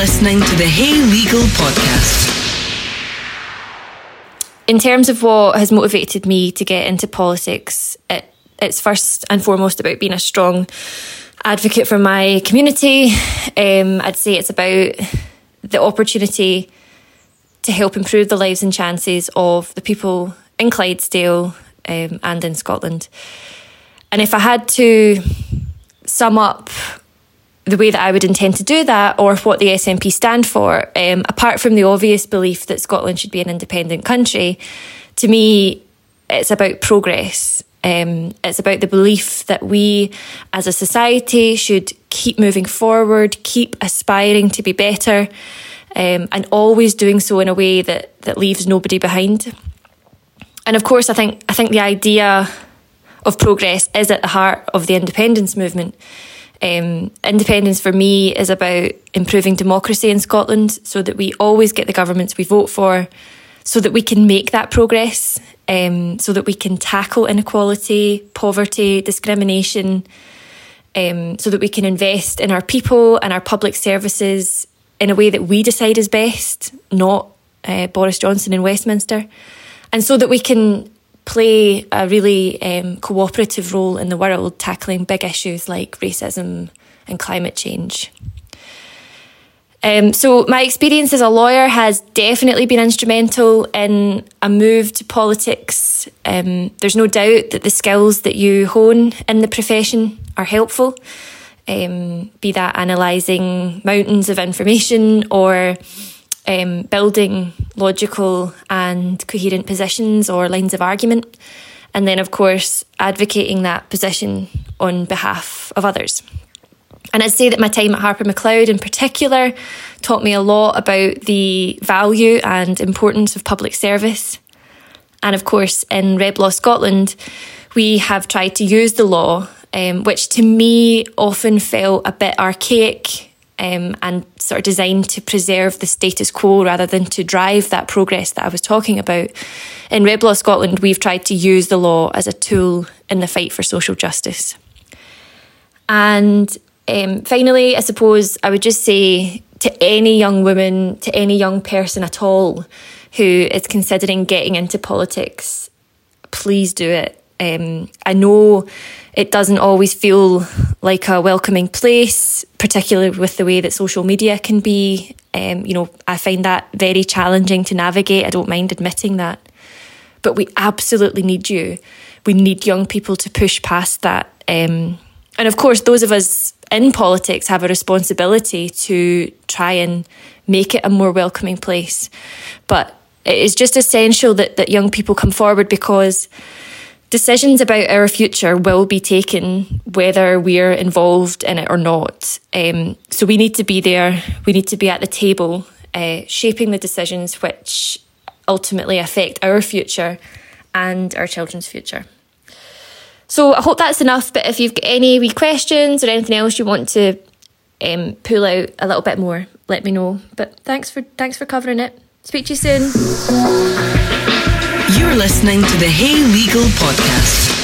listening to the Hey Legal Podcast. In terms of what has motivated me to get into politics, it, it's first and foremost about being a strong advocate for my community. Um, I'd say it's about the opportunity to help improve the lives and chances of the people in Clydesdale um, and in Scotland. And if I had to sum up the way that I would intend to do that or what the SNP stand for, um, apart from the obvious belief that Scotland should be an independent country, to me, it's about progress. Um, it's about the belief that we as a society should keep moving forward, keep aspiring to be better, um, and always doing so in a way that, that leaves nobody behind. And of course, I think I think the idea of progress is at the heart of the independence movement. Um, independence for me is about improving democracy in Scotland so that we always get the governments we vote for, so that we can make that progress, um, so that we can tackle inequality, poverty, discrimination, um, so that we can invest in our people and our public services in a way that we decide is best, not uh, Boris Johnson in Westminster, and so that we can play a really um, cooperative role in the world, tackling big issues like racism and climate change. Um, so, my experience as a lawyer has definitely been instrumental in a move to politics. Um, there's no doubt that the skills that you hone in the profession are helpful, um, be that analysing mountains of information or um, building logical and coherent positions or lines of argument. And then, of course, advocating that position on behalf of others. And I'd say that my time at Harper Macleod in particular taught me a lot about the value and importance of public service. And of course, in RebLaw Scotland, we have tried to use the law, um, which to me often felt a bit archaic um, and sort of designed to preserve the status quo rather than to drive that progress that I was talking about. In Reblaw Scotland, we've tried to use the law as a tool in the fight for social justice. And um, finally, I suppose I would just say to any young woman, to any young person at all who is considering getting into politics, please do it. Um, I know it doesn't always feel like a welcoming place, particularly with the way that social media can be. Um, you know, I find that very challenging to navigate. I don't mind admitting that. But we absolutely need you. We need young people to push past that. Um, and of course, those of us in politics have a responsibility to try and make it a more welcoming place. But it is just essential that, that young people come forward because decisions about our future will be taken whether we're involved in it or not. Um, so we need to be there, we need to be at the table, uh, shaping the decisions which ultimately affect our future and our children's future. So I hope that's enough, but if you've got any wee questions or anything else you want to um, pull out a little bit more, let me know. But thanks for thanks for covering it. Speak to you soon. You're listening to the Hey Legal Podcast.